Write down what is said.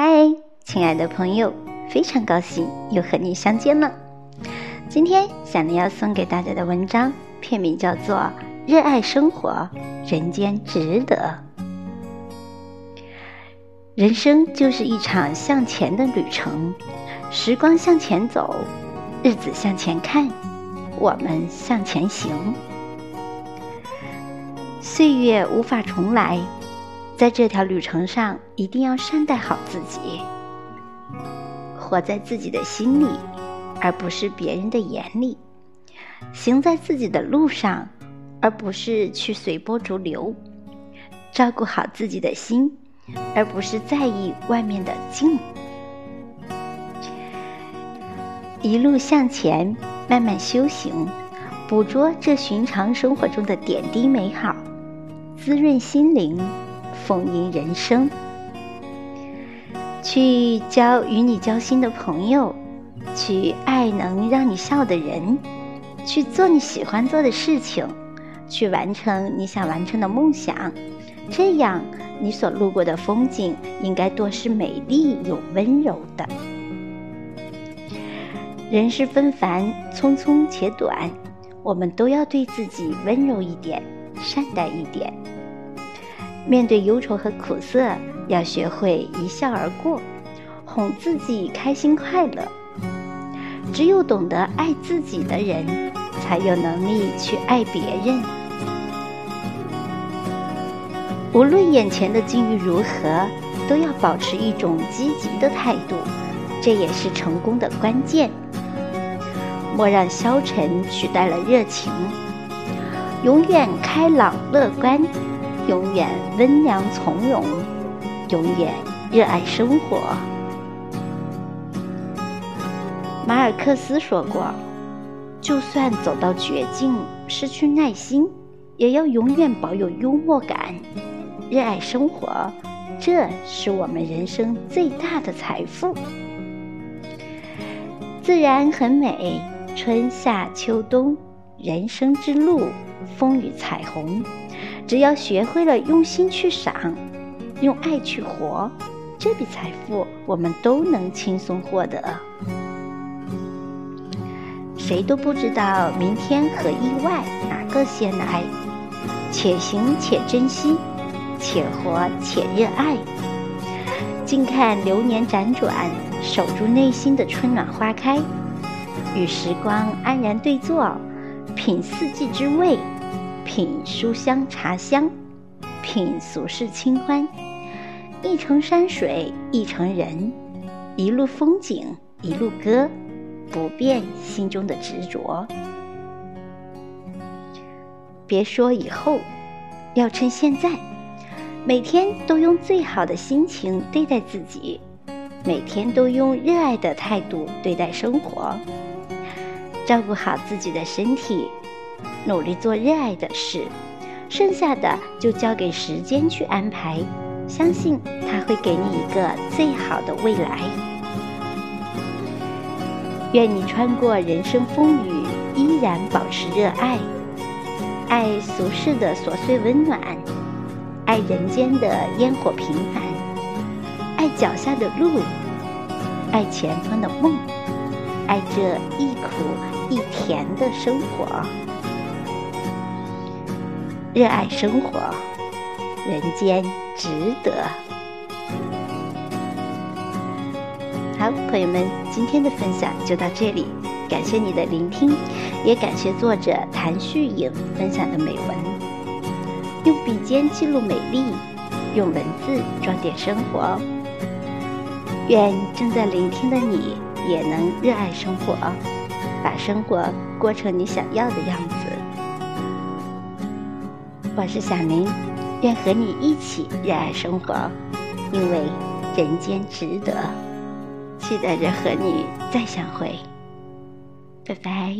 嗨，亲爱的朋友，非常高兴又和你相见了。今天小林要送给大家的文章，片名叫做《热爱生活，人间值得》。人生就是一场向前的旅程，时光向前走，日子向前看，我们向前行。岁月无法重来。在这条旅程上，一定要善待好自己，活在自己的心里，而不是别人的眼里；行在自己的路上，而不是去随波逐流；照顾好自己的心，而不是在意外面的境。一路向前，慢慢修行，捕捉这寻常生活中的点滴美好，滋润心灵。丰盈人生，去交与你交心的朋友，去爱能让你笑的人，去做你喜欢做的事情，去完成你想完成的梦想。这样，你所路过的风景应该多是美丽又温柔的。人世纷繁，匆匆且短，我们都要对自己温柔一点，善待一点。面对忧愁和苦涩，要学会一笑而过，哄自己开心快乐。只有懂得爱自己的人，才有能力去爱别人。无论眼前的境遇如何，都要保持一种积极的态度，这也是成功的关键。莫让消沉取代了热情，永远开朗乐观。永远温良从容，永远热爱生活。马尔克斯说过：“就算走到绝境，失去耐心，也要永远保有幽默感，热爱生活。这是我们人生最大的财富。自然很美，春夏秋冬，人生之路，风雨彩虹。”只要学会了用心去赏，用爱去活，这笔财富我们都能轻松获得。谁都不知道明天和意外哪个先来，且行且珍惜，且活且热爱。静看流年辗转，守住内心的春暖花开，与时光安然对坐，品四季之味。品书香茶香，品俗世清欢，一程山水一程人，一路风景一路歌，不变心中的执着。别说以后，要趁现在，每天都用最好的心情对待自己，每天都用热爱的态度对待生活，照顾好自己的身体。努力做热爱的事，剩下的就交给时间去安排。相信他会给你一个最好的未来。愿你穿过人生风雨，依然保持热爱，爱俗世的琐碎温暖，爱人间的烟火平凡，爱脚下的路，爱前方的梦，爱这一苦一甜的生活。热爱生活，人间值得。好，朋友们，今天的分享就到这里，感谢你的聆听，也感谢作者谭旭颖分享的美文。用笔尖记录美丽，用文字装点生活。愿正在聆听的你也能热爱生活，把生活过成你想要的样子。我是小林，愿和你一起热爱生活，因为人间值得。期待着和你再相会，拜拜。